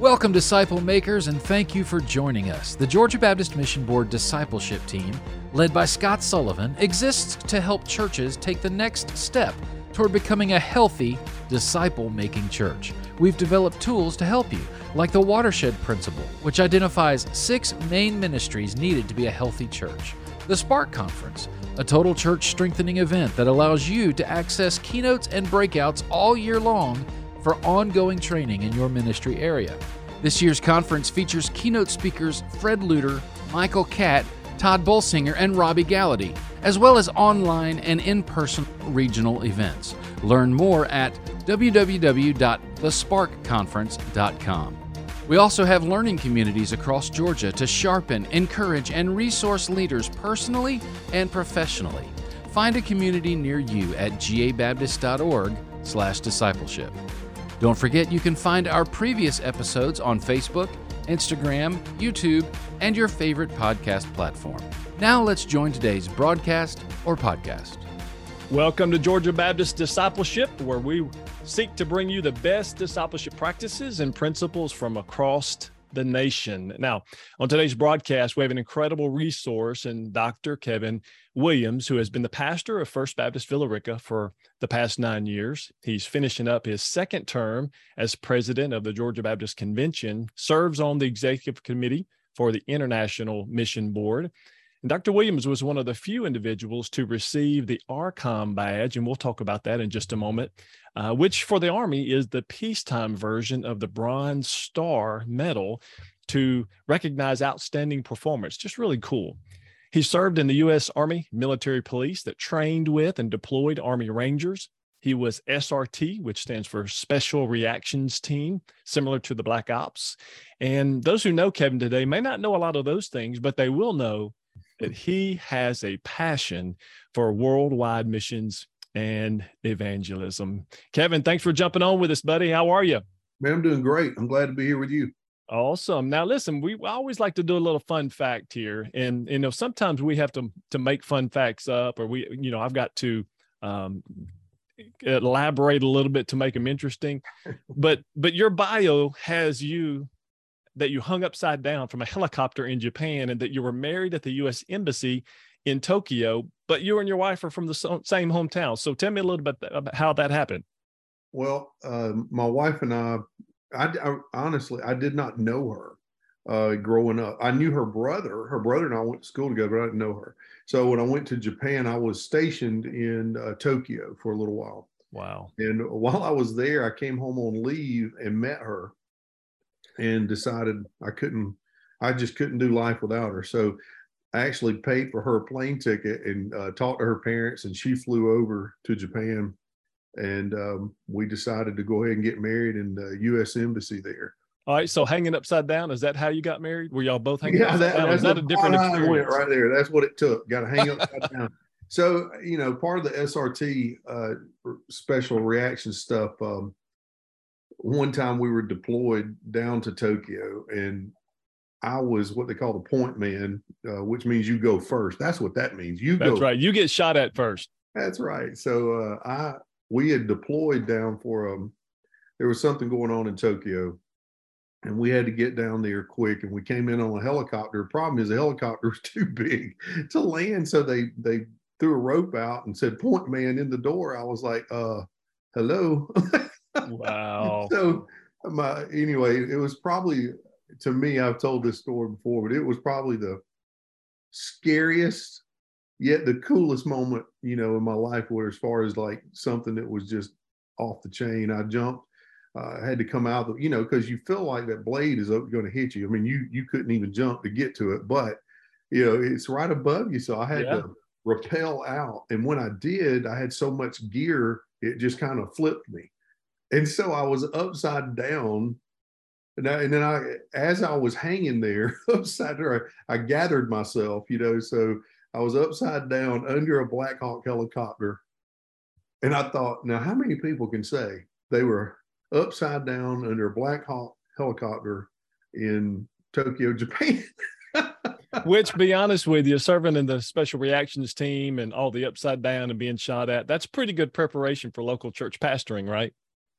Welcome, disciple makers, and thank you for joining us. The Georgia Baptist Mission Board discipleship team, led by Scott Sullivan, exists to help churches take the next step toward becoming a healthy, disciple making church. We've developed tools to help you, like the Watershed Principle, which identifies six main ministries needed to be a healthy church, the Spark Conference, a total church strengthening event that allows you to access keynotes and breakouts all year long for ongoing training in your ministry area. This year's conference features keynote speakers Fred Luter, Michael Catt, Tod Bolsinger, and Robby Gallaty, as well as online and in person regional events. Learn more at www.thesparkconference.com. We also have learning communities across Georgia to sharpen, encourage, and resource leaders personally and professionally. Find a community near you at gabaptist.org/discipleship. Don't forget you can find our previous episodes on Facebook, Instagram, YouTube, and your favorite podcast platform. Now let's join today's broadcast or podcast. Welcome to Georgia Baptist Discipleship, where we seek to bring you the best discipleship practices and principles from across the nation. Now, on today's broadcast, we have an incredible resource in Dr. Kevin Williams, who has been the pastor of First Baptist Villa Rica for the past nine years. He's finishing up his second term as president of the Georgia Baptist Convention, serves on the executive committee for the International Mission Board. And Dr. Williams was one of the few individuals to receive the ARCOM badge, and we'll talk about that in just a moment, uh, which for the Army is the peacetime version of the Bronze Star Medal to recognize outstanding performance. Just really cool. He served in the U.S. Army Military Police that trained with and deployed Army Rangers. He was SRT, which stands for Special Reactions Team, similar to the Black Ops. And those who know Kevin today may not know a lot of those things, but they will know that he has a passion for worldwide missions and evangelism. Kevin, thanks for jumping on with us, buddy. How are you? Man, I'm doing great. I'm glad to be here with you. Awesome. Now, listen, we always like to do a little fun fact here, and you know sometimes we have to to make fun facts up, or we, you know, I've got to um, elaborate a little bit to make them interesting. But but your bio has you that you hung upside down from a helicopter in Japan and that you were married at the U.S. Embassy in Tokyo, but you and your wife are from the same hometown. So tell me a little bit about how that happened. Well, uh, my wife and I, I, I, honestly, I did not know her uh, growing up. I knew her brother. Her brother and I went to school together, but I didn't know her. So when I went to Japan, I was stationed in uh, Tokyo for a little while. Wow. And while I was there, I came home on leave and met her and decided I couldn't, I just couldn't do life without her. So I actually paid for her plane ticket and uh, talked to her parents, and she flew over to Japan. And um, we decided to go ahead and get married in the U.S. Embassy there. All right, so hanging upside down is that how you got married? Were y'all both hanging yeah, that? That's that a different experience? right there. That's what it took. Got to hang upside down. So you know, part of the SRT uh, special reaction stuff. Um, one time we were deployed down to Tokyo and I was what they call the point man, uh, which means you go first. That's what that means. You go That's go. right. You get shot at first. That's right. So uh, I we had deployed down for um there was something going on in Tokyo and we had to get down there quick and we came in on a helicopter. Problem is the helicopter was too big to land. So they they threw a rope out and said point man in the door. I was like, uh hello. Wow. so my anyway, it was probably to me, I've told this story before, but it was probably the scariest yet the coolest moment, you know, in my life where as far as like something that was just off the chain, I jumped. Uh, I had to come out, you know, because you feel like that blade is going to hit you. I mean, you you couldn't even jump to get to it, but you know, it's right above you, so I had yeah. to rappel out. And when I did, I had so much gear, it just kind of flipped me. And so I was upside down. And, I, and then I, as I was hanging there upside down, I gathered myself, you know. So I was upside down under a Black Hawk helicopter. And I thought, now how many people can say they were upside down under a Black Hawk helicopter in Tokyo, Japan? Which, be honest with you, serving in the special reactions team and all the upside down and being shot at, that's pretty good preparation for local church pastoring, right?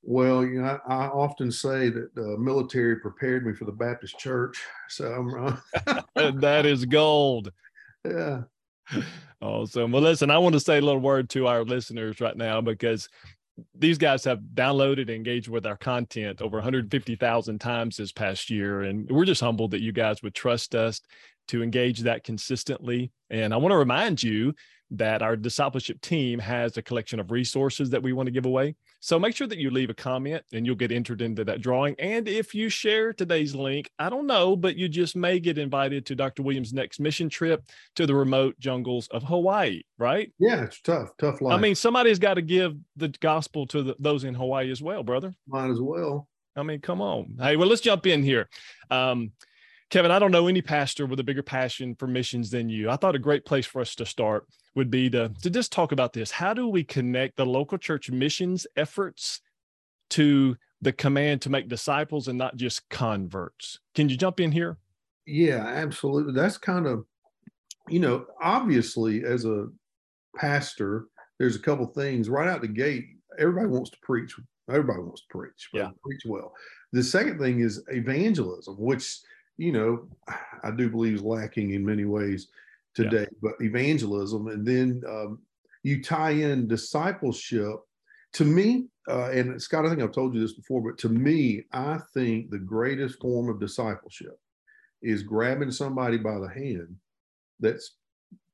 Well, you know, I, I often say that the military prepared me for the Baptist church. So I'm wrong. that is gold. yeah. Awesome. Well, listen, I want to say a little word to our listeners right now because these guys have downloaded and engaged with our content over 150,000 times this past year. And we're just humbled that you guys would trust us to engage that consistently. And I want to remind you that our discipleship team has a collection of resources that we want to give away. So make sure that you leave a comment and you'll get entered into that drawing. And if you share today's link, I don't know, but you just may get invited to Dr. Williams' next mission trip to the remote jungles of Hawaii, right? Yeah, it's tough, tough life. I mean, somebody's got to give the gospel to the, those in Hawaii as well, brother. Might as well. I mean, come on. Hey, well, let's jump in here. Um, Kevin, I don't know any pastor with a bigger passion for missions than you. I thought a great place for us to start would be to, to just talk about this. How do we connect the local church missions efforts to the command to make disciples and not just converts? Can you jump in here? Yeah, absolutely. That's kind of, you know, obviously as a pastor, there's a couple things right out the gate. Everybody wants to preach. Everybody wants to preach. Yeah. Preach well. The second thing is evangelism, which you know, I do believe is lacking in many ways today, yeah. but evangelism. And then um, you tie in discipleship. To me, uh, and Scott, I think I've told you this before, but to me, I think the greatest form of discipleship is grabbing somebody by the hand that's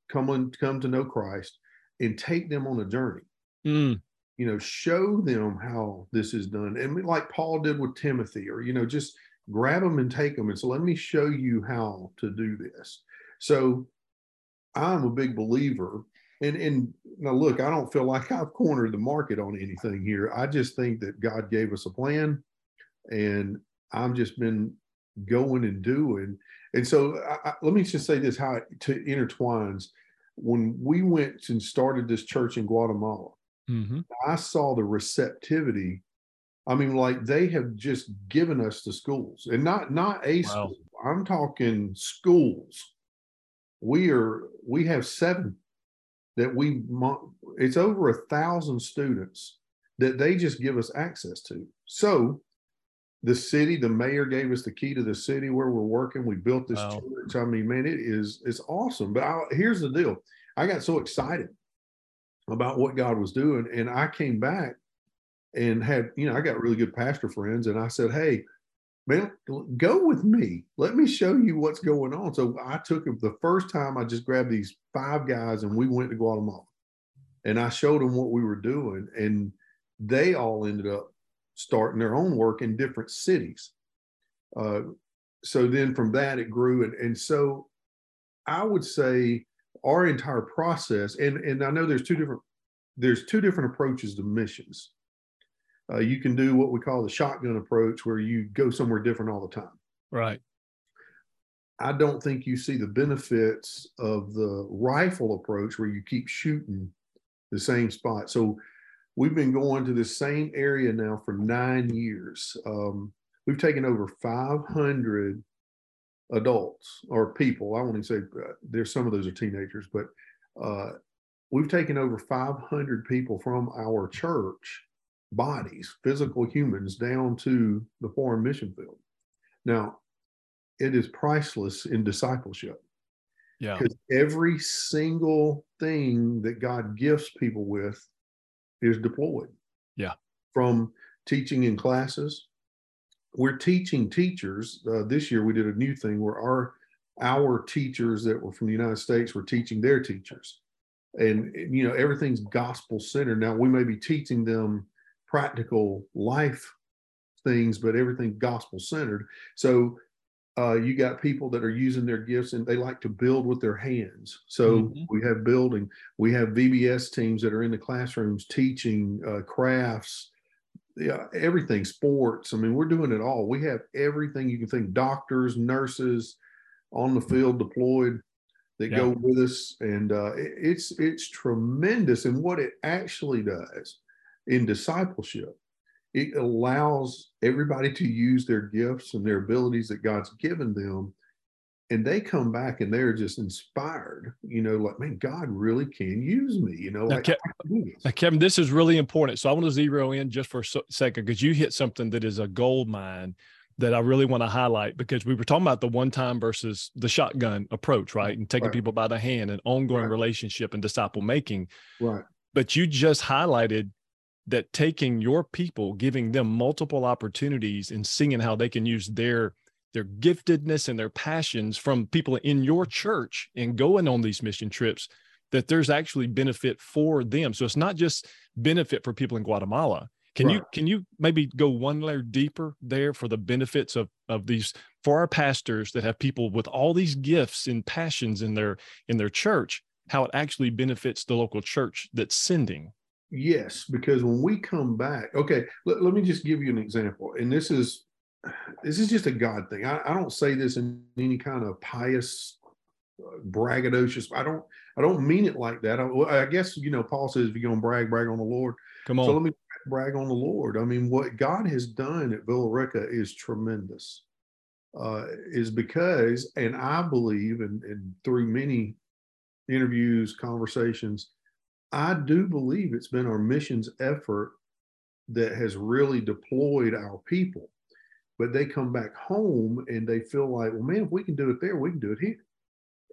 coming come to know Christ and take them on a journey. Mm. You know, show them how this is done, and like Paul did with Timothy, or you know, just grab them and take them and so let me show you how to do this. So i'm a big believer and and now look i don't feel like i've cornered the market on anything here. I just think that god gave us a plan and i've just been going and doing. And so I, I, let me just say this how it to intertwines. When we went and started this church in guatemala mm-hmm. i saw the receptivity I mean, like they have just given us the schools and not not a wow. school. I'm talking schools. We are we have seven that we it's over a thousand students that they just give us access to. So the city, the mayor gave us the key to the city where we're working. We built this wow. church. I mean, man, it is it's awesome. But I, here's the deal: I got so excited about what God was doing, and I came back and had, you know, I got really good pastor friends. And I said, Hey, man, go with me. Let me show you what's going on. So I took the first time I just grabbed these five guys and we went to Guatemala and I showed them what we were doing. And they all ended up starting their own work in different cities. Uh, so then from that it grew. And, and so I would say our entire process, and, and I know there's two different there's two different approaches to missions. Uh, you can do what we call the shotgun approach, where you go somewhere different all the time. Right. I don't think you see the benefits of the rifle approach, where you keep shooting the same spot. So we've been going to the same area now for nine years. Um, we've taken over 500 adults or people. I want to say uh, there's some of those are teenagers, but uh, we've taken over 500 people from our church bodies, physical humans, down to the foreign mission field. Now, it is priceless in discipleship. Yeah. Because every single thing that God gifts people with is deployed. Yeah. From teaching in classes, we're teaching teachers. Uh, this year, we did a new thing where our our teachers that were from the United States were teaching their teachers, and you know everything's gospel centered. Now we may be teaching them practical life things, but everything gospel centered. So uh, you got people that are using their gifts and they like to build with their hands. So mm-hmm. we have building, we have VBS teams that are in the classrooms teaching uh, crafts, yeah, everything, sports. I mean, we're doing it all. We have everything you can think doctors, nurses on the field deployed that yeah. go with us. And uh, it, it's, it's tremendous. And what it actually does in discipleship. It allows everybody to use their gifts and their abilities that God's given them and they come back and they're just inspired, you know, like, man, God really can use me, you know, now, like Kevin, now, Kevin, this is really important. So I want to zero in just for a second because you hit something that is a gold mine that I really want to highlight because we were talking about the one time versus the shotgun approach, right? And taking right. people by the hand and ongoing right. relationship and disciple making. Right. But you just highlighted that taking your people, giving them multiple opportunities and seeing how they can use their their giftedness and their passions from people in your church and going on these mission trips that there's actually benefit for them. So it's not just benefit for people in guatemala. Can right. you can you maybe go one layer deeper there for the benefits of of these for our pastors that have people with all these gifts and passions in their in their church how it actually benefits the local church that's sending yes because when we come back okay let, let me just give you an example and this is this is just a God thing. I, I don't say this in any kind of pious, uh, braggadocious. I don't. I don't mean it like that. I, I, guess you know Paul says if you're gonna brag, brag on the Lord. Come on. So let me brag on the Lord. I mean, what God has done at Villa Rica is tremendous. Uh, is because, and I believe, and, and through many interviews, conversations, I do believe it's been our missions effort that has really deployed our people but they come back home and they feel like, well, man, if we can do it there, we can do it here.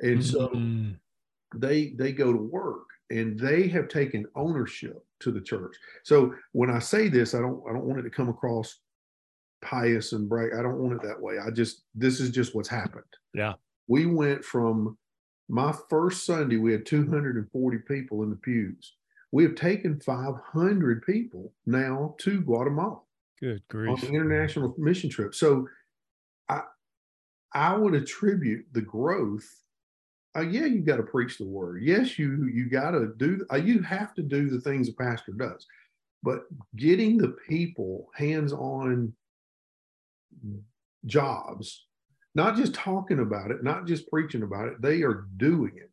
And mm-hmm. so they they go to work and they have taken ownership to the church. So when I say this, I don't I don't want it to come across pious and bright. I don't want it that way. I just this is just what's happened. Yeah. We went from my first Sunday, we had 240 people in the pews. We have taken 500 people now to Guatemala. Good grief. On the international mission trip. So I I would attribute the growth. Uh, yeah, you got to preach the word. Yes, you you got to do. Uh, you have to do the things a pastor does, but getting the people hands-on jobs, not just talking about it, not just preaching about it. They are doing it,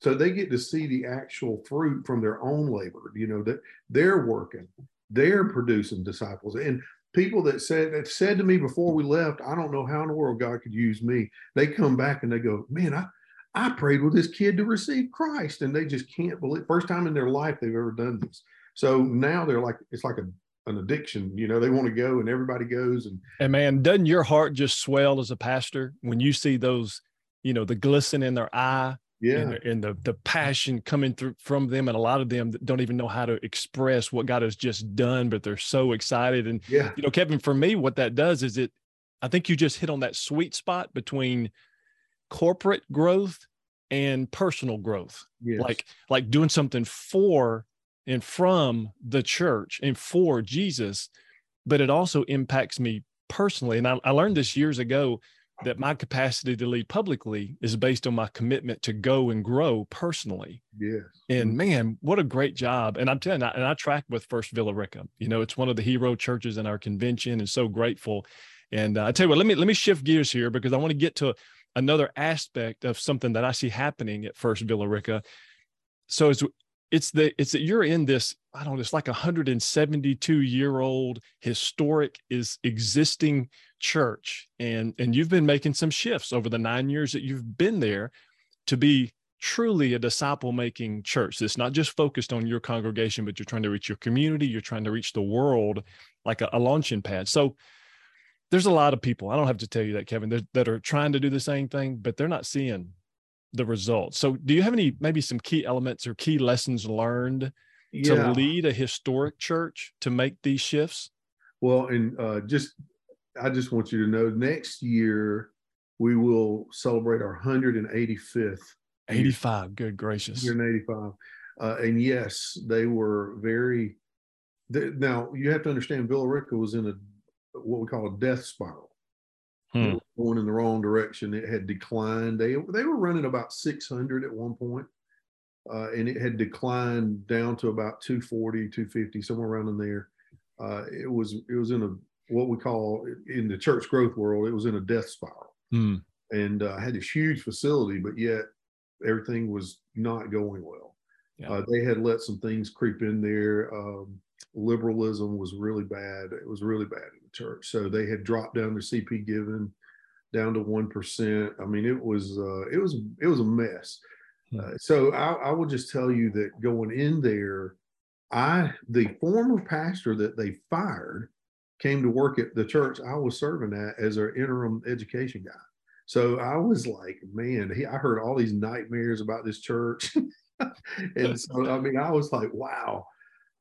so they get to see the actual fruit from their own labor. You know that they're working they're producing disciples. And people that said that said to me before we left, I don't know how in the world God could use me. They come back and they go, Man, I I prayed with this kid to receive Christ. And they just can't believe first time in their life they've ever done this. So now they're like it's like a an addiction. You know, they want to go and everybody goes and And man, doesn't your heart just swell as a pastor when you see those, you know, the glisten in their eye yeah and, and, the the passion coming through from them and a lot of them don't even know how to express what god has just done but they're so excited and yeah you know kevin for me what that does is it i think you just hit on that sweet spot between corporate growth and personal growth yes. like like doing something for and from the church and for jesus but it also impacts me personally and I, I learned this years ago that my capacity to lead publicly is based on my commitment to go and grow personally. Yes. And man, what a great job. And I'm telling you, and I track with First Villa Rica. You know, it's one of the hero churches in our convention and so grateful. And uh, I tell you what, let me let me shift gears here because I want to get to another aspect of something that I see happening at First Villa Rica. So it's it's the it's that you're in this i don't know it's like a 172 year old historic is existing church. And and you've been making some shifts over the nine years that you've been there to be truly a disciple making church it's not just focused on your congregation but you're trying to reach your community. You're trying to reach the world like a, a launching pad. So there's a lot of people i don't have to tell you that kevin that, that are trying to do the same thing but they're not seeing the results. So, do you have any maybe some key elements or key lessons learned yeah. to lead a historic church to make these shifts? Well, and uh, just I just want you to know next year we will celebrate our 185th. 85, good gracious. 185. Uh, and yes, they were very. They, now you have to understand, Villa Rica was in a what we call a death spiral hmm. going in the wrong direction. It had declined. They they were running about 600 at one point, uh, and it had declined down to about 240, 250, somewhere around in there. Uh, it was it was in a what we call in the church growth world, it was in a death spiral, hmm. and uh, had this huge facility, but yet everything was not going well. Yeah. Uh, they had let some things creep in there. Um, liberalism was really bad. It was really bad in the church. So they had dropped down their CP given down to one percent. I mean, it was uh, it was it was a mess. Hmm. Uh, so I, I will just tell you that going in there, I the former pastor that they fired came to work at the church I was serving at as our interim education guy. So I was like, man, he, I heard all these nightmares about this church. and so, I mean, I was like, wow.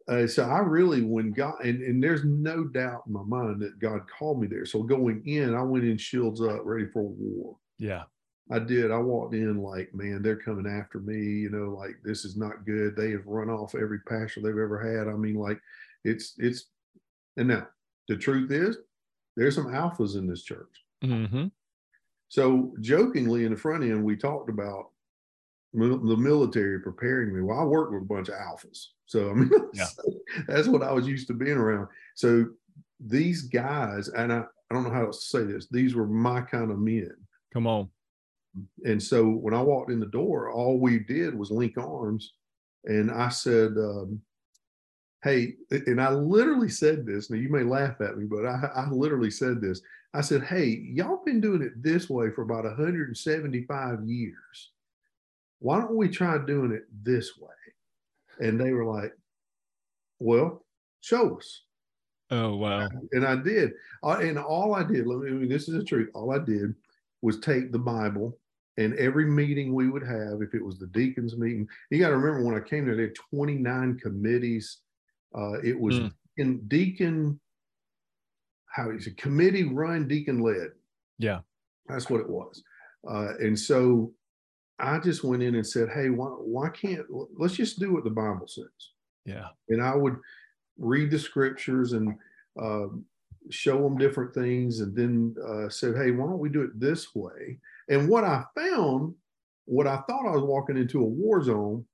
Uh, so I really, when God, and, and there's no doubt in my mind that God called me there. So going in, I went in shields up, ready for war. Yeah. I did. I walked in like, man, they're coming after me. You know, like this is not good. They have run off every pastor they've ever had. I mean, like, it's it's. And now the truth is, there's some alphas in this church. Mm-hmm. So jokingly in the front end, we talked about the military preparing me. Well, I worked with a bunch of alphas, so I mean, Yeah. that's what I was used to being around. So these guys, and I, I don't know how to say this. These were my kind of men. Come on. And so when I walked in the door, all we did was link arms. And I said, um, Hey, and I literally said this. Now you may laugh at me, but I, I literally said this. I said, Hey, y'all been doing it this way for about 175 years. Why don't we try doing it this way? And they were like, Well, show us Oh wow. and I did. Uh, and all I did, let me, this is the truth. All I did was take the Bible and every meeting we would have, if it was the deacons meeting, you got to remember when I came there, they had 29 committees. Uh, it was Mm. in deacon, how is it, committee run, deacon led. Yeah. That's what it was. Uh, and so I just went in and said, hey, why, why can't, let's just do what the Bible says Yeah. and I would read the scriptures and uh, show them different things, and then uh, said, "Hey, why don't we do it this way?" And what I found, what I thought I was walking into a war zone,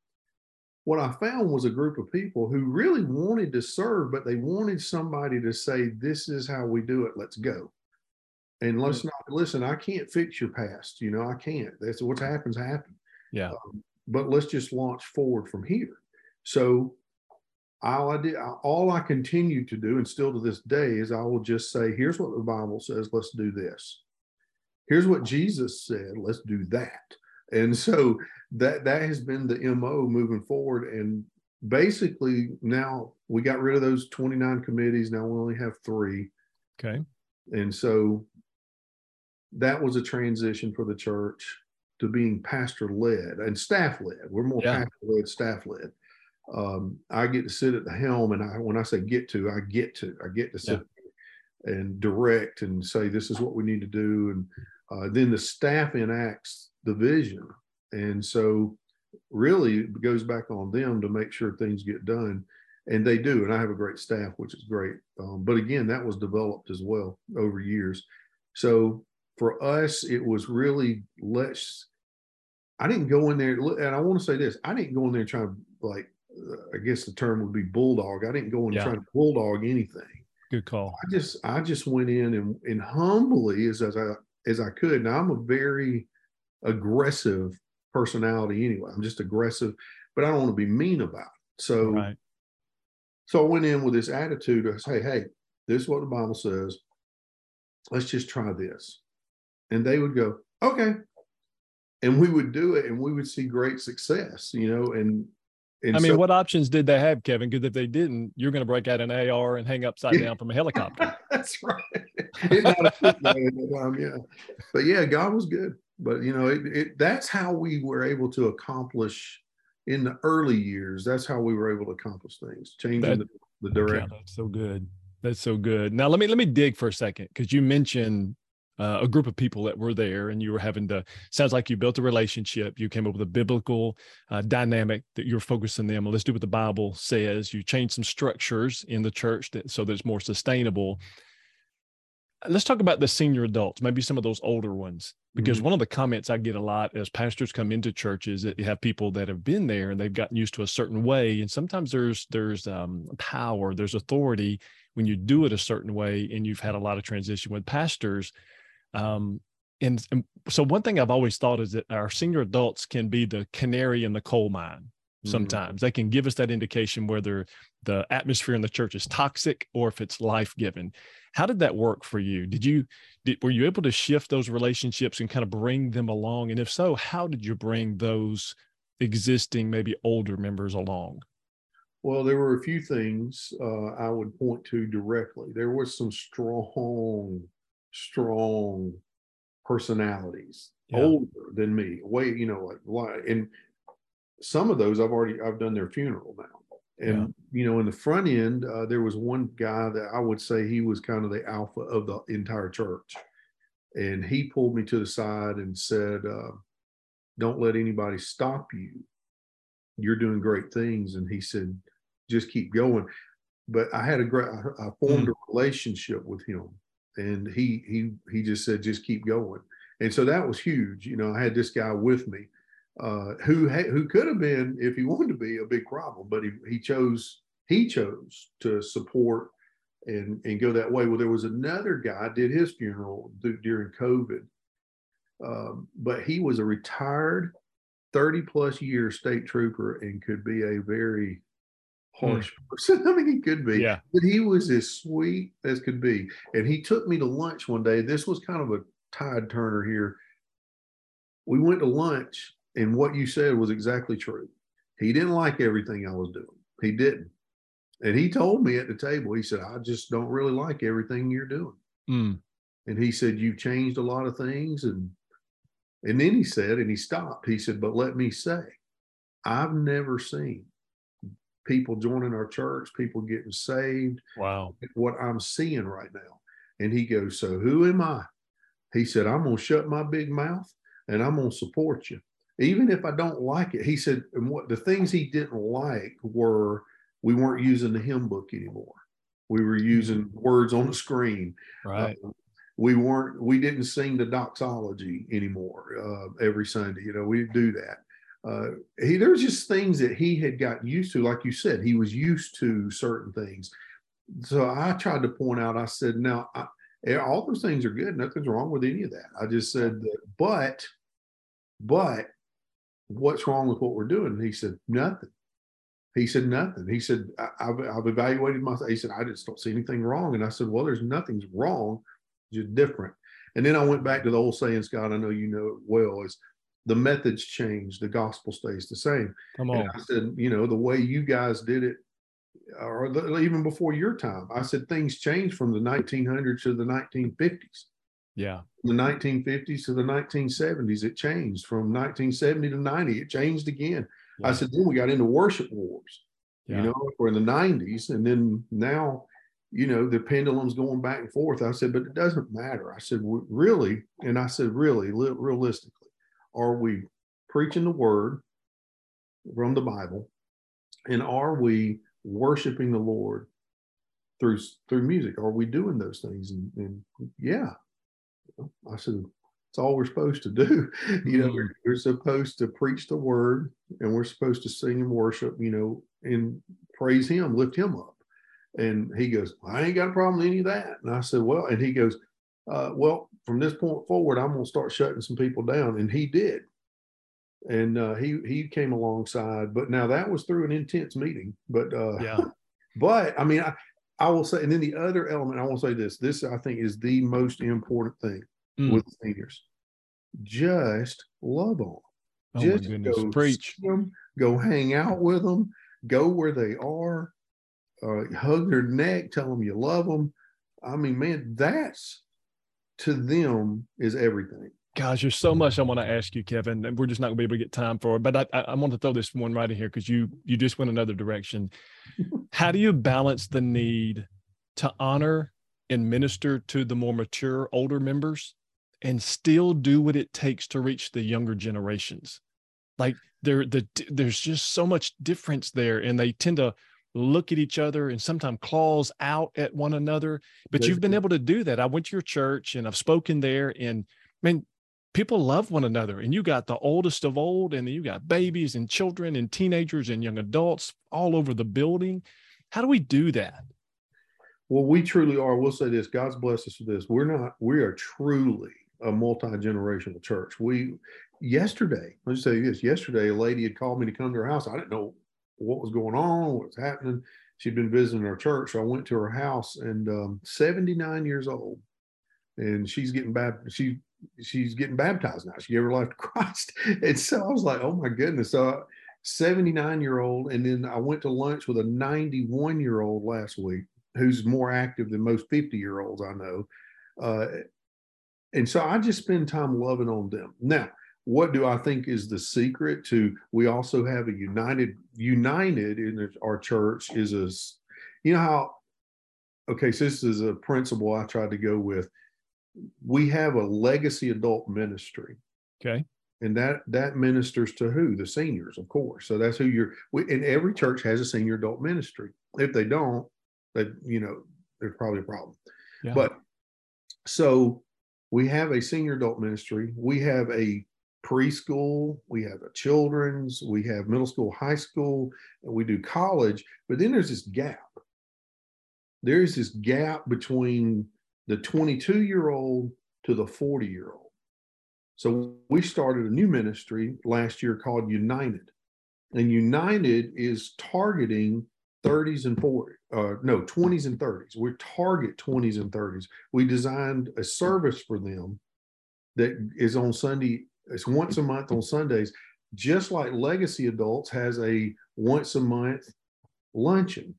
what I found was a group of people who really wanted to serve, but they wanted somebody to say, "This is how we do it. Let's go." And let's mm. not listen. I can't fix your past. You know, I can't. That's what happens. Happen Yeah. Um, but let's just launch forward from here. So all I did, all I continue to do, and still to this day, is I will just say, here's what the Bible says, let's do this. Here's what Jesus said, let's do that. And so that that has been the MO moving forward. And basically now we got rid of those 29 committees. Now we only have three. Okay. And so that was a transition for the church to being pastor led and staff led. We're more Yeah. pastor led, staff led. Um, I get to sit at the helm, and I when I say get to, I get to, I get to sit and direct and say this is what we need to do, and uh, then the staff enacts the vision, and so really it goes back on them to make sure things get done, and they do, and I have a great staff, which is great. Um, but again, that was developed as well over years. So for us, it was really let's. I didn't go in there, and I want to say this: I didn't go in there trying to like. uh, I guess the term would be bulldog. I didn't go in Yeah. try to bulldog anything. Good call. I just I just went in and, and humbly as, as I as I could. Now I'm a very aggressive personality anyway. I'm just aggressive, but I don't want to be mean about it. So Right. so I went in with this attitude of say, hey, this is what the Bible says. Let's just try this. And they would go, okay. And we would do it and we would see great success, you know, and and I mean, so- what options did they have, Kevin? Because if they didn't, you're going to break out an AR and hang upside down from a helicopter. That's right. It not a fit guy at the time, yeah. But yeah, God was good. But you know, it, it that's how we were able to accomplish in the early years. That's how we were able to accomplish things, changing That- the, the direction. that's so good. That's so good. Now let me let me dig for a second because you mentioned uh, a group of people that were there, and you were having to. Sounds like you built a relationship. You came up with a biblical uh, dynamic that you're focusing them. Let's do what the Bible says. You changed some structures in the church that so that it's more sustainable. Let's talk about the senior adults, maybe some of those older ones, because Mhm. one of the comments I get a lot as pastors come into churches that you have people that have been there and they've gotten used to a certain way, and sometimes there's there's um, power, there's authority when you do it a certain way, and you've had a lot of transition with pastors. Um, and, and so one thing I've always thought is that our senior adults can be the canary in the coal mine sometimes. Mm-hmm. They can give us that indication whether the atmosphere in the church is toxic or if it's life giving. How did that work for you? Did you did, were you able to shift those relationships and kind of bring them along? And if so, how did you bring those existing, maybe older members along? Well, there were a few things uh, I would point to directly. There was some strong, strong personalities, yeah. older than me, way you know, like and some of those I've already I've done their funeral now. And yeah. you know, in the front end, uh, there was one guy that I would say he was kind of the alpha of the entire church, and he pulled me to the side and said, uh, "Don't let anybody stop you. You're doing great things." And he said, "Just keep going." But I had a great, I, I formed mm. a relationship with him, and he he he just said, "Just keep going." And so that was huge. You know, I had this guy with me uh, who ha- who could have been, if he wanted to be, a big problem, but he he chose he chose to support and and go that way. Well, there was another guy did his funeral th- during COVID, um, but he was a retired, thirty plus year state trooper and could be a very harsh mm. person. I mean, he could be, yeah. but he was as sweet as could be. And he took me to lunch one day. This was kind of a tide turner here. We went to lunch and what you said was exactly true. He didn't like everything I was doing. He didn't. And he told me at the table, he said, I just don't really like everything you're doing. Mm. And he said, You've changed a lot of things. And and then he said, and he stopped, he said, But let me say, I've never seen people joining our church, people getting saved. Wow. What I'm seeing right now. And he goes, So who am I? He said, I'm going to shut my big mouth and I'm going to support you even if I don't like it, he said, and what the things he didn't like were we weren't using the hymn book anymore. We were using mm-hmm. words on the screen. Right. Uh, we weren't, we didn't sing the doxology anymore uh, every Sunday. You know, we didn't do that. Uh, he, there's just things that he had got used to. Like you said, he was used to certain things. So I tried to point out, I said, now, I, all those things are good. Nothing's wrong with any of that. I just said that, but, but what's wrong with what we're doing? And he said, nothing. He said, nothing. He said, I, have I've evaluated myself. He said, I just don't see anything wrong. And I said, well, there's nothing's wrong, just different. And then I went back to the old saying, Scott, I know you know it well, is the methods change, the gospel stays the same. Come on. And I said, you know, the way you guys did it, or even before your time, I said things changed from the 1900s to the 1950s. Yeah. From The 1950s to the 1970s, it changed. From 1970 to 90, it changed again. Yeah. I said, then we got into worship wars, yeah. you know, for in the 90s. And then now, you know, the pendulum's going back and forth. I said, but it doesn't matter. I said, really? And I said, really, realistically, are we preaching the word from the Bible? And are we worshiping the Lord through through music? Are we doing those things? And, and yeah, I said, it's all we're supposed to do. You know, we're, mm-hmm. we're, supposed to preach the word and we're supposed to sing and worship, you know, and praise him, lift him up. And he goes, I ain't got a problem with any of that. And I said, Well, and he goes, uh, Well, from this point forward, I'm going to start shutting some people down. And he did. And uh, he he came alongside, but now that was through an intense meeting. But uh, yeah, but I mean, I, I will say, and then the other element, I will say this. This I think is the most important thing mm. with seniors. Just love them. Oh Just go preach. Them, go hang out with them. Go where they are. Uh, hug their neck. Tell them you love them. I mean, man, that's to them is everything. Gosh, there's so much I want to ask you, Kevin, and we're just not going to be able to get time for it. But I, I, I want to throw this one right in here because you you just went another direction. How do you balance the need to honor and minister to the more mature, older members, and still do what it takes to reach the younger generations? Like there, the there's just so much difference there, and they tend to look at each other and sometimes claws out at one another. But you've been able to do that. I went to your church and I've spoken there, and man, people love one another and you got the oldest of old and you got babies and children and teenagers and young adults all over the building how do we do that well we truly are we'll say this god's blessed us with this we're not we are truly a multi-generational church we yesterday, let's say this yesterday, a lady had called me to come to her house. I didn't know what was going on, what was happening. She'd been visiting our church. So I went to her house and um, 79 years old. And she's getting baptized. She she's getting baptized now. She gave her life to Christ. And so I was like, oh my goodness. So 79 year old. And then I went to lunch with a 91 year old last week who's more active than most 50 year olds I know. Uh, and so I just spend time loving on them. Now, what do I think is the secret to we also have a united united in our church is a you know how okay so this is a principle I tried to go with. We have a legacy adult ministry. Okay. And that that ministers to who? The seniors of course. So that's who you're we, and every church has a senior adult ministry. If they don't that you know there's probably a problem. Yeah. but so we have a senior adult ministry. We have a preschool, we have a children's, we have middle school, high school, and we do college. But then there's this gap. There's this gap between the 22 year old to the 40 year old. So we started a new ministry last year called United. And United is targeting 30s and 40s, uh, no, 20s and 30s. We target 20s and 30s. We designed a service for them that is on Sunday it's once a month on Sundays, just like Legacy Adults has a once a month luncheon.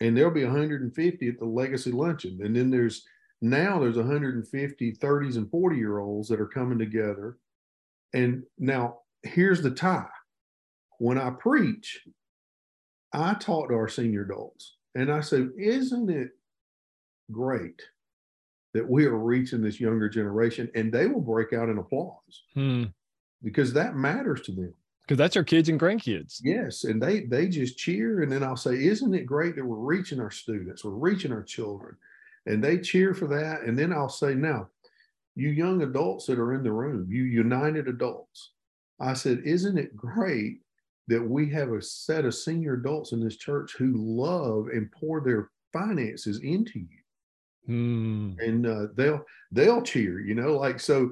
And there'll be 150 at the Legacy Luncheon. And then there's now there's 150 30s and 40 year olds that are coming together. And now here's the tie. When I preach, I talk to our senior adults and I say, Isn't it great that we are reaching this younger generation and they will break out in applause. Hmm. because that matters to them. Because that's our kids and grandkids. Yes and they they just cheer and then i'll say isn't it great that we're reaching our students? We're reaching our children. And they cheer for that and then i'll say now you young adults that are in the room you united adults i said isn't it great that we have a set of senior adults in this church who love and pour their finances into you Mm. And uh, they'll they'll cheer, you know, like so.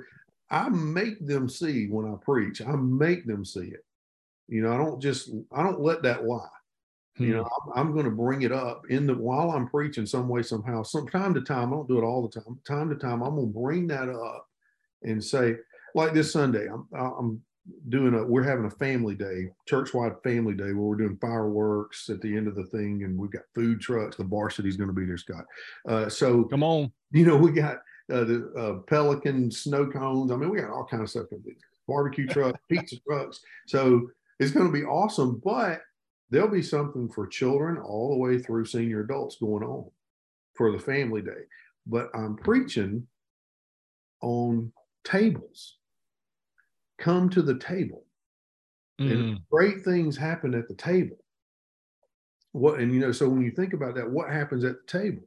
I make them see when I preach. I make them see it. You know, I don't just I don't let that lie. Hmm. You know, I'm, I'm going to bring it up in the while I'm preaching some way somehow. Some time to time, I don't do it all the time. Time to time, I'm going to bring that up and say, like this Sunday, I'm I'm doing a we're having a family day church-wide family day where we're doing fireworks at the end of the thing and we've got food trucks the varsity's going to be there scott. Uh, so come on. you know we got uh, the uh, pelican snow cones i mean we got all kind of stuff barbecue trucks pizza trucks. So it's going to be awesome but there'll be something for children all the way through senior adults going on for the family day. But i'm preaching on tables come to the table. Mm. And great things happen at the table. What and you know, so when you think about that, what happens at the table?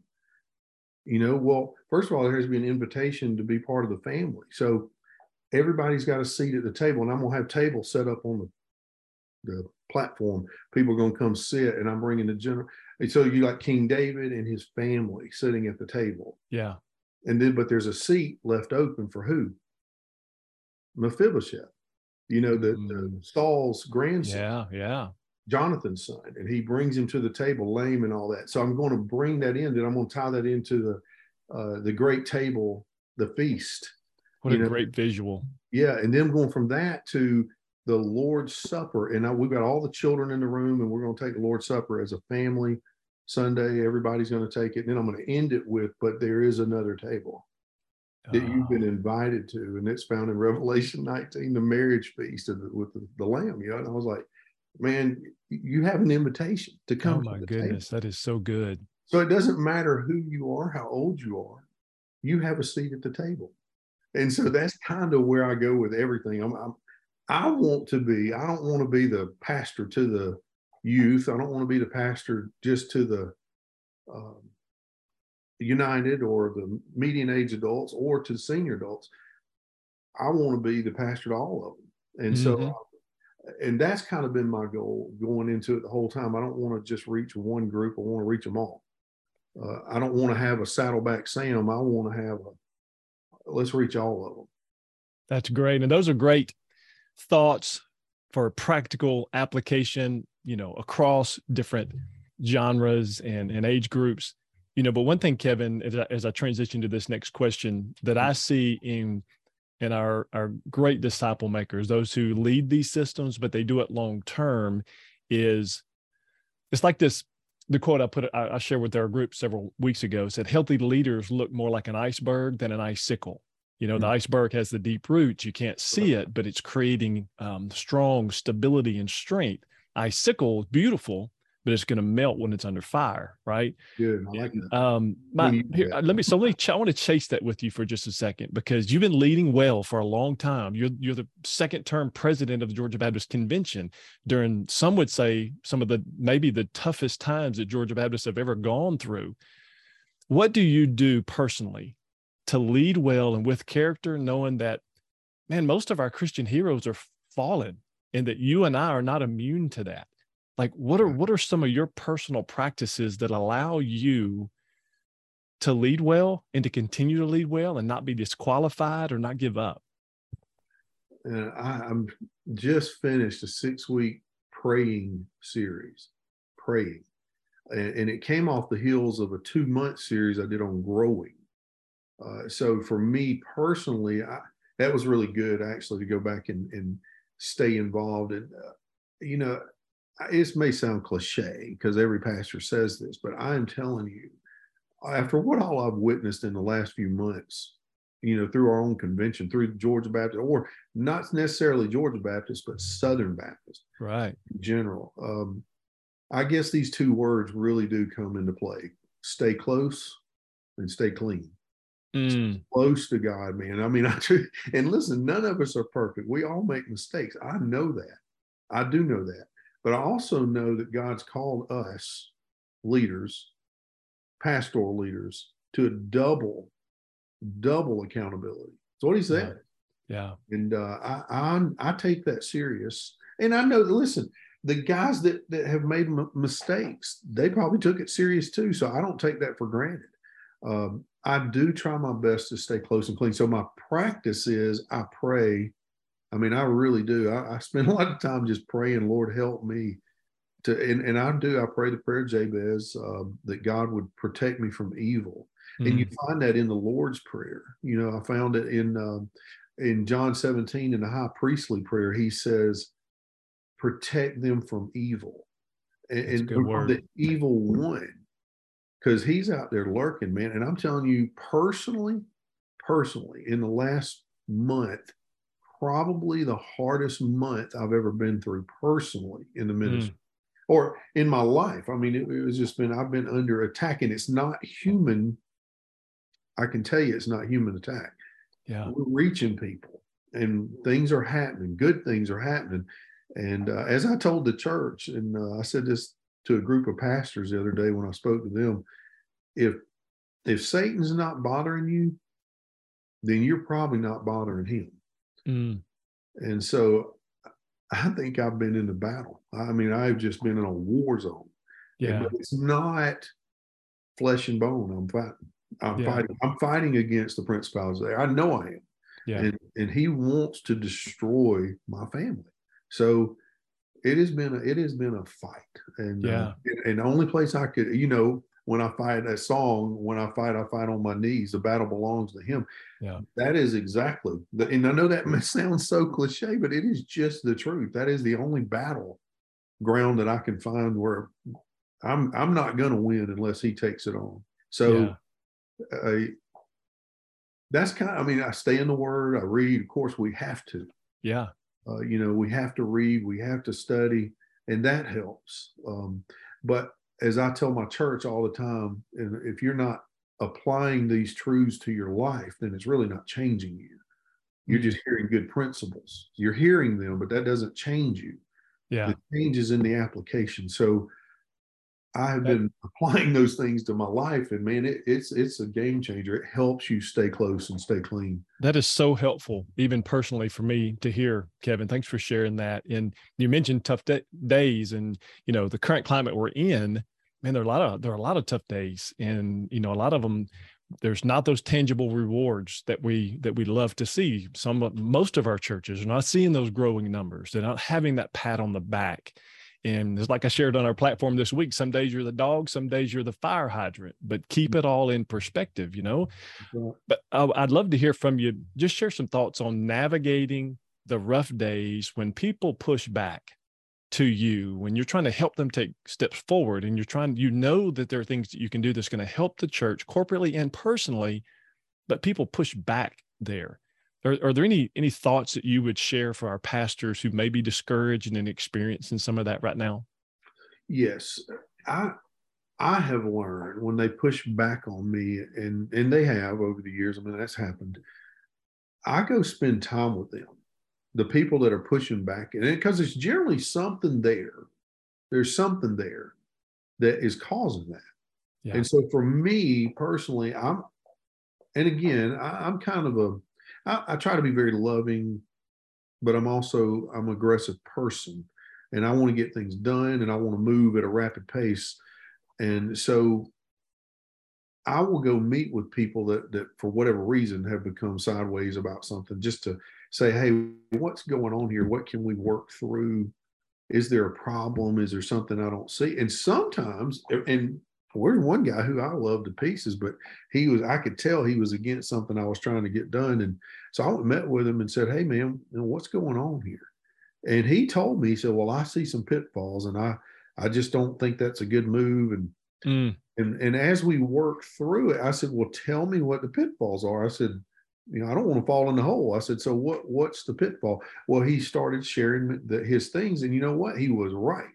You know, well, first of all, there has to be an invitation to be part of the family. So everybody's got a seat at the table, and I'm gonna have tables set up on the the platform. People are gonna come sit, and I'm bringing the general. And so you like King David and his family sitting at the table. Yeah. And then, but there's a seat left open for who? Mephibosheth, you know, the, mm. the Saul's grandson. Yeah, yeah. Jonathan's son, and he brings him to the table, lame and all that. So I'm going to bring that in. Then I'm going to tie that into the uh, the great table, the feast. What a know? great visual! Yeah, and then going from that to the Lord's Supper, and I, we've got all the children in the room, and we're going to take the Lord's Supper as a family Sunday. Everybody's going to take it. And then I'm going to end it with, but there is another table that you've been invited to, and it's found in Revelation 19, the marriage feast of the, with the, the, Lamb. You know, and I was like, man, you have an invitation to come. Oh my goodness, table. that is so good. So it doesn't matter who you are, how old you are, you have a seat at the table, and so that's kind of where I go with everything. I'm, I'm I want to be. I don't want to be the pastor to the youth. I don't want to be the pastor just to the um, United or the median age adults or to senior adults. I want to be the pastor to all of them. And mm-hmm. so, and that's kind of been my goal going into it the whole time. I don't want to just reach one group, I want to reach them all. Uh, I don't want to have a saddleback Sam. I want to have a, let's reach all of them. That's great. And those are great thoughts for practical application, you know, across different genres and, and age groups. You know, but one thing, Kevin, as I, as I transition to this next question that I see in in our our great disciple makers, those who lead these systems, but they do it long term, is it's like this. The quote I put I, I shared with our group several weeks ago said, "Healthy leaders look more like an iceberg than an icicle." You know, the mm-hmm. iceberg has the deep roots. You can't see it, but it's creating um, strong stability and strength. Icicle is beautiful, but it's going to melt when it's under fire, right? Good. I like that. Um, my, here, let me, so let me, ch- I want to chase that with you for just a second because you've been leading well for a long time. You're, you're the second term president of the Georgia Baptist Convention during, some would say, some of the, maybe the toughest times that Georgia Baptists have ever gone through. What do you do personally to lead well and with character, knowing that, man, most of our Christian heroes are fallen and that you and I are not immune to that. Like, what are what are some of your personal practices that allow you to lead well and to continue to lead well and not be disqualified or not give up? And I, I'm just finished a six week praying series, praying. And, and, it came off the heels of a two month series I did on growing. Uh, so for me personally, I, that was really good actually to go back and, and stay involved. And, uh, you know, it may sound cliche because every pastor says this, but I am telling you, after what all I've witnessed in the last few months, you know, through our own convention, through Georgia Baptist, or not necessarily Georgia Baptist, but Southern Baptist, right? In general, um, I guess these two words really do come into play: stay close and stay clean. Mm. Close to God, man. I mean, I do. and listen, none of us are perfect. We all make mistakes. I know that. I do know that. But I also know that God's called us leaders, pastoral leaders, to a double, double accountability. That's what he said. Yeah. yeah. And uh, I, I I take that serious. And I know, listen, the guys that that have made m- mistakes, they probably took it serious too. So I don't take that for granted. Um, I do try my best to stay close and clean. So my practice is I pray. I mean, I really do. I, I spend a lot of time just praying, Lord, help me to, and, and I do. I pray the prayer Jabez uh, that God would protect me from evil. Mm. And you mm. find that in the Lord's prayer. You know, I found it in um, in John 17 in the high priestly prayer. He says, "Protect them from evil," and, and from the evil one because he's out there lurking, man. And I'm telling you personally, personally, in the last month, probably the hardest month I've ever been through personally in the hmm. ministry. Mm. Or in my life. I mean, it, it was just been, I've been under attack and it's not human. I can tell you it's not human attack. Yeah. We're reaching people and things are happening, good things are happening. And uh, as I told the church, and uh, I said this to a group of pastors the other day when I spoke to them. If if Satan's not bothering you, then you're probably not bothering him. Mm. And so I think I've been in the battle. I mean, I've just been in a war zone. Yeah. But it's not flesh and bone. I'm fighting. I'm yeah. fighting. I'm fighting against the principalities there. I know I am. Yeah. And and he wants to destroy my family. So it has been a, it has been a fight, and uh, yeah, uh, and the only place I could, you know, when I fight a song, when I fight, I fight on my knees. The battle belongs to Him. Yeah, that is exactly. The, and I know that sounds so cliche, but it is just the truth. That is the only battle ground that I can find where I'm I'm not going to win unless He takes it on. So. Yeah. Uh, that's kind of, I mean, I stay in the word, I read. Of course, we have to. Yeah. Uh, you know, we have to read, we have to study, and that helps. Um, but as I tell my church all the time, if you're not applying these truths to your life, then it's really not changing you. You're just mm-hmm. hearing good principles. You're hearing them, but that doesn't change you. Yeah. It changes in the application. So I have been applying those things to my life, and man, it, it's it's a game changer. It helps you stay close and stay clean. That is so helpful, even personally for me to hear, Kevin. Thanks for sharing that. And you mentioned tough de- days, and you know the current climate we're in. Man, there are a lot of there are a lot of tough days, and you know a lot of them there's not those tangible rewards that we that we love to see. Some most of our churches are not seeing those growing numbers. They're not having that pat on the back. And it's like I shared on our platform this week. Some days you're the dog, some days you're the fire hydrant. But keep it all in perspective, you know. But I'd love to hear from you. Just share some thoughts on navigating the rough days when people push back to you when you're trying to help them take steps forward and you're trying you know that there are things that you can do that's going to help the church corporately and personally but people push back there are, are there any any thoughts that you would share for our pastors who may be discouraged and experiencing some of that right now? Yes. I i have learned when they push back on me and and they have over the years i mean that's happened i go spend time with them the people that are pushing back and because it's generally something there there's something there that is causing that. Yeah. and so for me personally i'm and again I, am kind of a I, I try to be very loving but i'm also i'm an aggressive person and i want to get things done and i want to move at a rapid pace and so I will go meet with people that that for whatever reason have become sideways about something just to say, hey, what's going on here? What can we work through? Is there a problem? Is there something I don't see? And sometimes, and we're one guy who I love to pieces, but he was, I could tell he was against something I was trying to get done. And so I met with him and said, Hey man, what's going on here? And he told me, he said, Well, I see some pitfalls and I, I just don't think that's a good move. And, mm. and, and as we worked through it, I said, Well, tell me what the pitfalls are. I said, you know, I don't want to fall in the hole. I said, so what? What's the pitfall? Well, he started sharing the, his things, and you know what? He was right.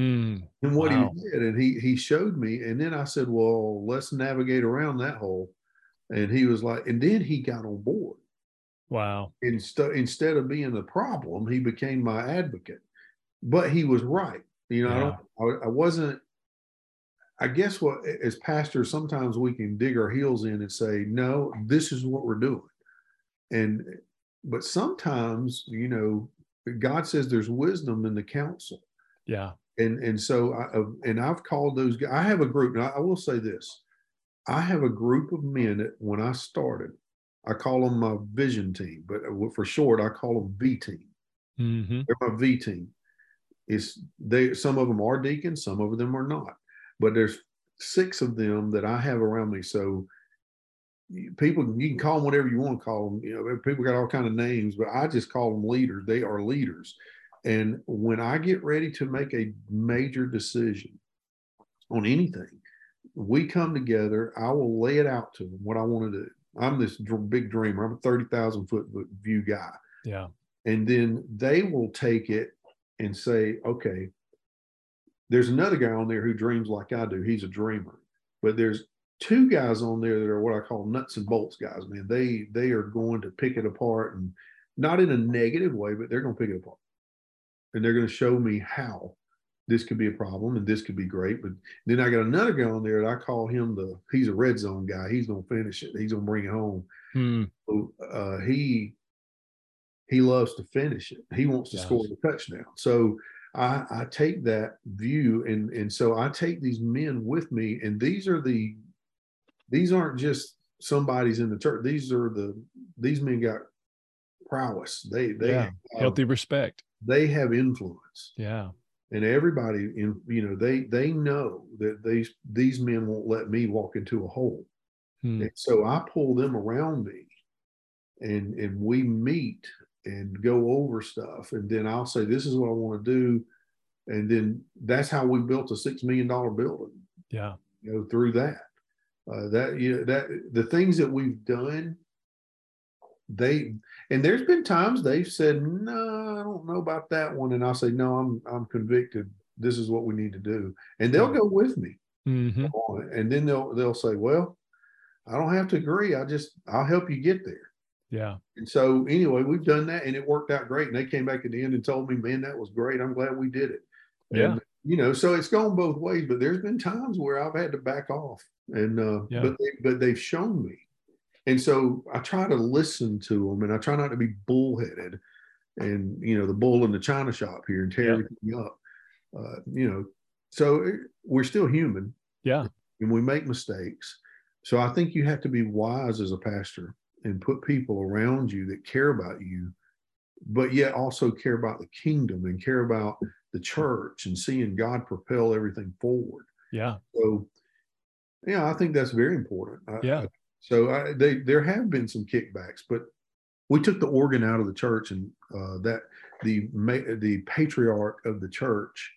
Mm, and what wow. he did, and he he showed me, and then I said, well, let's navigate around that hole. And he was like, and then he got on board. Wow. Instead instead of being the problem, he became my advocate. But he was right. You know, yeah. I don't. I, I wasn't I guess what as pastors sometimes we can dig our heels in and say, no, this is what we're doing and but sometimes you know god says there's wisdom in the counsel yeah and and so i and i've called those i have a group and i will say this i have a group of men that when i started i call them my vision team but for short i call them v team. Mm-hmm. they're my v team. It's they some of them are deacons some of them are not but there's six of them that i have around me so people you can call them whatever you want to call them you know people got all kind of names but i just call them leaders. They are leaders and when i get ready to make a major decision on anything we come together i will lay it out to them what i want to do. I'm this big dreamer. I'm a 30000 foot view guy. Yeah. And then they will take it and say okay there's another guy on there who dreams like i do. He's a dreamer. But there's two guys on there that are what I call nuts and bolts guys, man. They they are going to pick it apart and not in a negative way, but they're going to pick it apart. And they're going to show me how this could be a problem and this could be great. But then I got another guy on there that I call him the he's a red zone guy. He's going to finish it. He's going to bring it home. Hmm. So, uh, he he loves to finish it. He wants to score the touchdown. So I, I take that view and and so I take these men with me, and these are the these aren't just somebody's in the church. These are the these men got prowess. They they yeah. have, healthy respect. They have influence. Yeah. And everybody in you know they they know that these these men won't let me walk into a hole. Hmm. And so I pull them around me and and we meet and go over stuff and then I'll say this is what I want to do and then that's how we built a 6 million dollar building. Yeah. You know through that uh, that you know, that the things that we've done they and there's been times they've said no i don't know about that one. And i'll say no i'm i'm convicted. This is what we need to do. And they'll go with me mm-hmm. and then they'll they'll say well i don't have to agree. I just i'll help you get there. Yeah. And so anyway we've done that and it worked out great. And they came back at the end and told me man that was great. I'm glad we did it. Yeah. and, you know so it's gone both ways but there's been times where i've had to back off. And uh, yeah. but they, but they've shown me, and so I try to listen to them, and I try not to be bullheaded, and you know the bull in the china shop here and tear yeah. everything up, uh, you know. So it, we're still human, yeah, and we make mistakes, So I think you have to be wise as a pastor and put people around you that care about you, but yet also care about the kingdom and care about the church and seeing God propel everything forward. Yeah. So, yeah, I think that's very important. Yeah. I, so I, they there have been some kickbacks, but we took the organ out of the church, and uh, that the the patriarch of the church,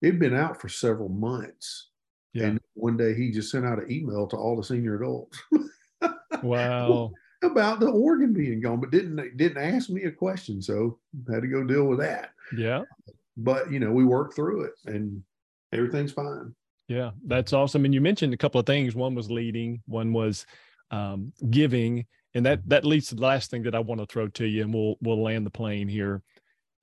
it'd been out for several months. Yeah. And one day he just sent out an email to all the senior adults. wow. about the organ being gone, but didn't didn't ask me a question, so had to go deal with that. Yeah. But you know, we worked through it, and everything's fine. Yeah, that's awesome. And you mentioned a couple of things. One was leading. One was um, giving, and that that leads to the last thing that I want to throw to you, and we'll we'll land the plane here.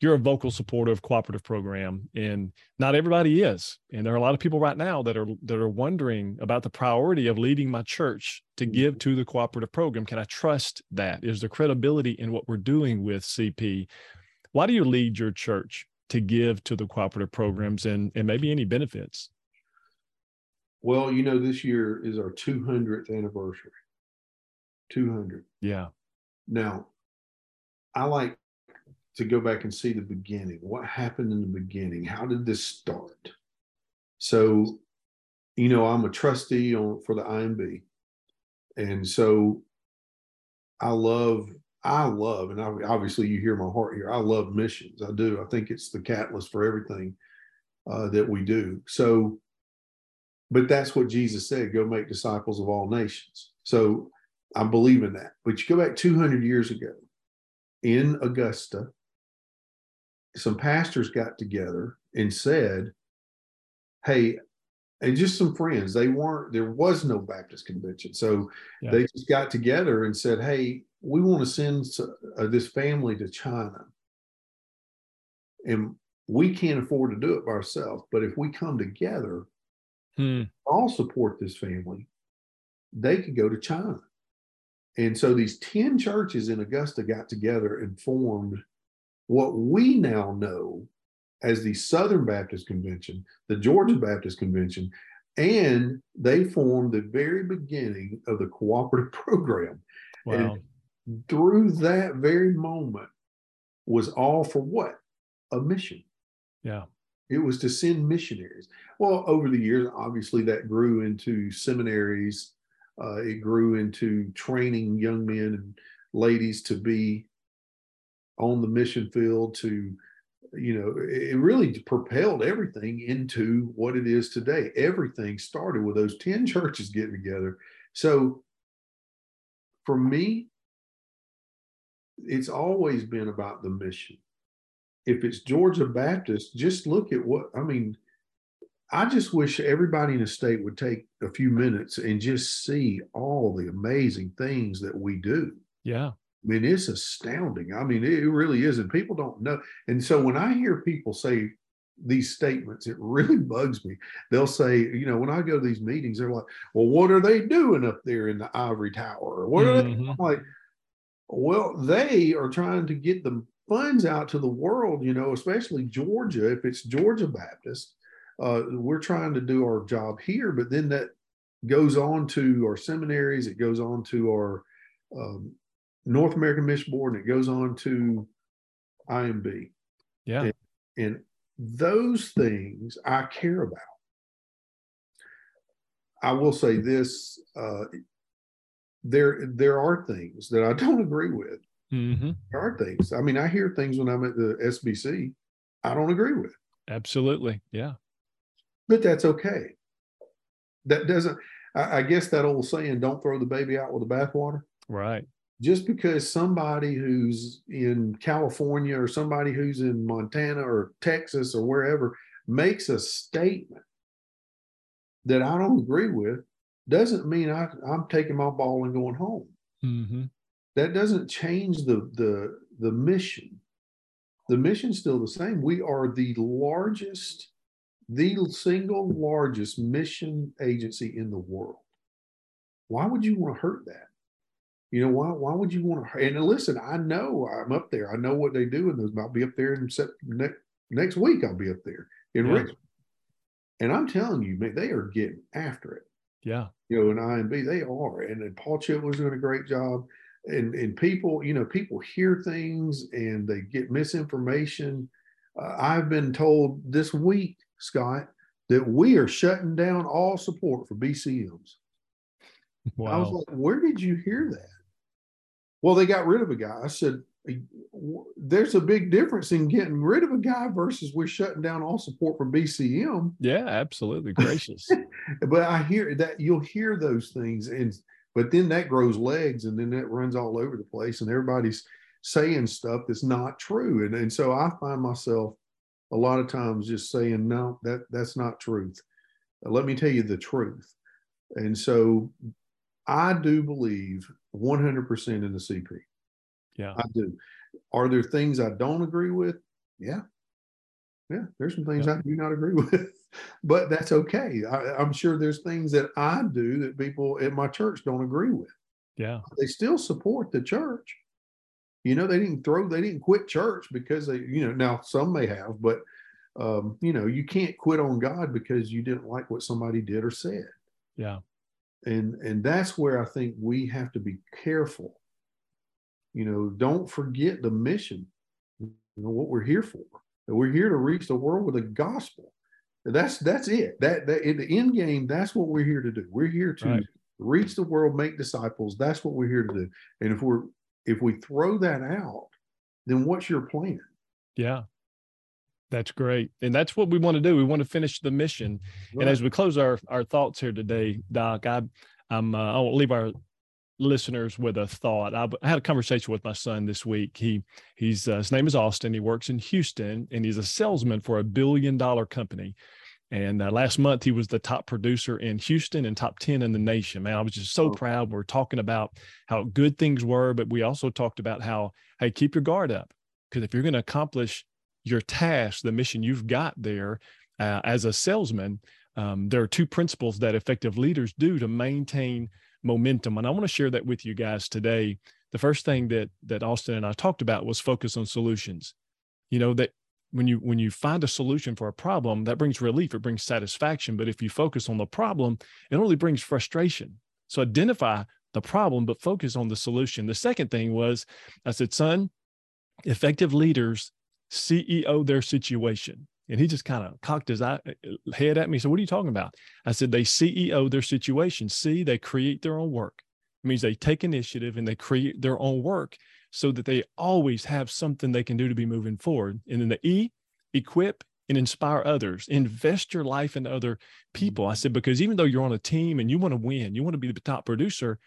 You're a vocal supporter of cooperative program, and not everybody is. And there are a lot of people right now that are that are wondering about the priority of leading my church to give Mm-hmm. to the cooperative program. Can I trust that? Is there credibility in what we're doing with CP? Why do you lead your church to give to the cooperative programs and and maybe any benefits? Well, you know, this year is our 200th anniversary. 200. Yeah. Now, I like to go back and see the beginning. What happened in the beginning? How did this start? So, you know, I'm a trustee on for the IMB. And so I love, I love, and obviously you hear my heart here. I love missions. I do. I think it's the catalyst for everything uh, that we do. So, but that's what Jesus said go make disciples of all nations. So I believe in that. But you go back 200 years ago in Augusta, some pastors got together and said, Hey, and just some friends, they weren't, there was no Baptist convention. So Yeah. they just got together and said, Hey, we want to send uh, this family to China. And we can't afford to do it by ourselves. But if we come together, Hmm. all support this family, they could go to China. And so these 10 churches in Augusta got together and formed what we now know as the Southern Baptist Convention, the Georgia Baptist Convention, and they formed the very beginning of the cooperative program. Wow. Through that very moment was all for what? A mission. Yeah. It was to send missionaries. Well, over the years, obviously, that grew into seminaries. Uh, it grew into training young men and ladies to be on the mission field. To, you know, it really propelled everything into what it is today. Everything started with those 10 churches getting together. So for me, it's always been about the mission if it's Georgia Baptist, just look at what I mean. I just wish everybody in the state would take a few minutes and just see all the amazing things that we do. Yeah. I mean, it's astounding. I mean, it really is. And people don't know. And so when I hear people say these statements, it really bugs me. They'll say, you know, when I go to these meetings, they're like, well, what are they doing up there in the ivory tower? What are they? Mhm. I'm like, well, they are trying to get the funds out to the world, you know, especially Georgia. If it's Georgia Baptist, uh, we're trying to do our job here, but then that goes on to our seminaries, it goes on to our um, North American Mission Board, and it goes on to IMB. Yeah. And those things I care about. I will say this: uh, there there are things that I don't agree with. hmm There are things. I mean, I hear things when I'm at the SBC I don't agree with, Absolutely. Yeah. But that's okay. That doesn't. I, I guess that old saying, "Don't throw the baby out with the bathwater." Right. just because somebody who's in California or somebody who's in Montana or Texas or wherever makes a statement that I don't agree with doesn't mean I, I'm taking my ball and going home. hmm That doesn't change the the the mission. The mission's still the same. We are the largest, the single largest mission agency in the world. Why would you want to hurt that? You know, why why would you want to? And listen, I know I'm up there. I know what they do And. I'll be up there in next next week. I'll be up there in Yeah. Richmond, and I'm telling you, man, they are getting after it. Yeah. You know, in IMB, they are. And, and Paul Chitwood's doing a great job. And and people, you know, people hear things and they get misinformation. Uh, I've been told this week, Scott, that we are shutting down all support for BCMs. Wow. I was like, where did you hear that? Well, they got rid of a guy. I said, there's a big difference in getting rid of a guy versus we're shutting down all support for BCM. Yeah, absolutely. Gracious. but I hear that you'll hear those things and but then that grows legs and then that runs all over the place and everybody's saying stuff that's not true. And, and so I find myself a lot of times just saying, no, that that's not truth. Uh, let me tell you the truth. And so I do believe 100% in the CP. Yeah. I do. Are there things I don't agree with? Yeah. Yeah. There's some things yeah. I do not agree with, but that's okay. I, I'm sure there's things that I do that people at my church don't agree with. Yeah. They still support the church. You know, they didn't throw, they didn't quit church because they, you know, now some may have, but, um, you know, you can't quit on God because you didn't like what somebody did or said. Yeah. And, and that's where I think we have to be careful you know, don't forget the mission, you know, what we're here for. That we're here to reach the world with the gospel. That's that's it. That that in the end game, that's what we're here to do. We're here to right. reach the world, make disciples. That's what we're here to do. And if we're if we throw that out, then what's your plan? Yeah. That's great. And that's what we want to do. We want to finish the mission. Right. And as we close our, our thoughts here today, Doc, I, I'm, uh, I'll leave our listeners with a thought. I, I, had a conversation with my son this week. He he's uh, his name is Austin. He works in Houston and he's a salesman for a billion dollar company. And uh, last month he was the top producer in Houston and top 10 in the nation. Man, I was just so oh. proud. We are talking about how good things were, but we also talked about how hey, keep your guard up because if you're going to accomplish your task, the mission you've got there uh, as a salesman, um, there are two principles that effective leaders do to maintain momentum. And I want to share that with you guys today. The first thing that that Austin and I talked about was focus on solutions. You know that when you when you find a solution for a problem, that brings relief, it brings satisfaction. But if you focus on the problem, it only brings frustration. So identify the problem, but focus on the solution. The second thing was I said, son, effective leaders CEO their situation. And he just kind of cocked his eye, uh, head at me. So, what are you talking about? I said, they CEO their situation. See, they create their own work. It means they take initiative and they create their own work so that they always have something they can do to be moving forward. And then the E, equip and inspire others. Invest your life in other people. I said, because even though you're on a team and you want to win, you want to be the top producer,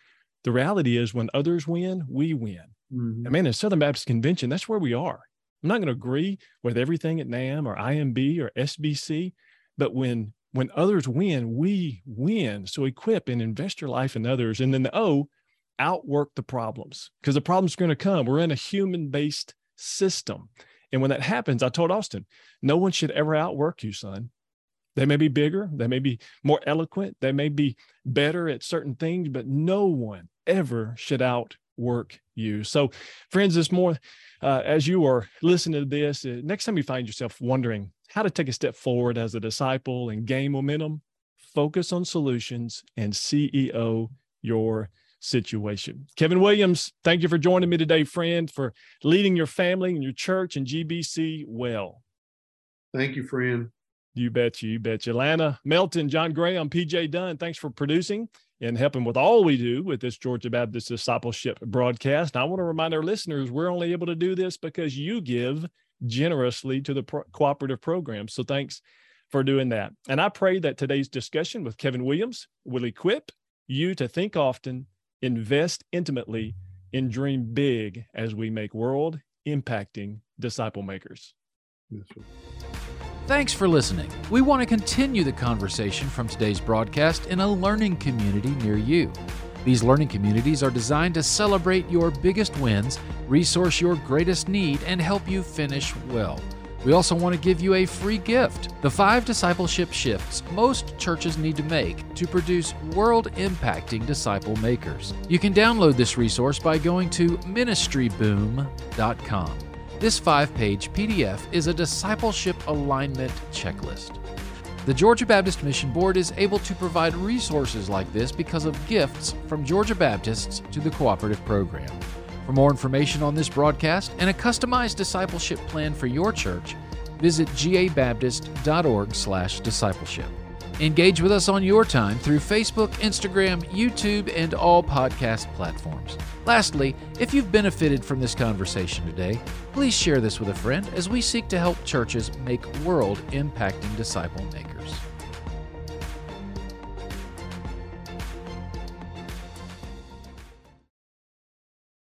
the reality is when others win, we win. Mm-hmm. I mean, in Southern Baptist Convention, that's where we are. I'm not going to agree with everything at NAMB or IMB or SBC, but when when others win, we win. So equip and invest your life in others. And then the O, outwork the problems because the problem's going to come. We're in a human based system. And when that happens, I told Austin, no one should ever outwork you, son. They may be bigger, they may be more eloquent, they may be better at certain things, but no one ever should outwork you. So, friends, this more uh, as you are listening to this, uh, next time you find yourself wondering how to take a step forward as a disciple and gain momentum, focus on solutions and CEO your situation. Kevin Williams, thank you for joining me today, friend, for leading your family and your church and GBC well. Thank you, friend. You bet you, you bet you. Lana, Melton, John Graham, PJ Dunn, thanks for producing and helping with all we do with this Georgia Baptist Discipleship broadcast. And I want to remind our listeners we're only able to do this because you give generously to the pro- cooperative program. So thanks for doing that. And I pray that today's discussion with Kevin Williams will equip you to think often, invest intimately, and dream big as we make world impacting disciple makers. Yes, Thanks for listening. We want to continue the conversation from today's broadcast in a learning community near you. These learning communities are designed to celebrate your biggest wins, resource your greatest need, and help you finish well. We also want to give you a free gift the five discipleship shifts most churches need to make to produce world impacting disciple makers. You can download this resource by going to ministryboom.com. This five page PDF is a discipleship alignment checklist. The Georgia Baptist Mission Board is able to provide resources like this because of gifts from Georgia Baptists to the cooperative program. For more information on this broadcast and a customized discipleship plan for your church, visit gabaptist.org/discipleship. Engage with us on your time through Facebook, Instagram, YouTube, and all podcast platforms. Lastly, if you've benefited from this conversation today, please share this with a friend as we seek to help churches make world impacting disciple makers.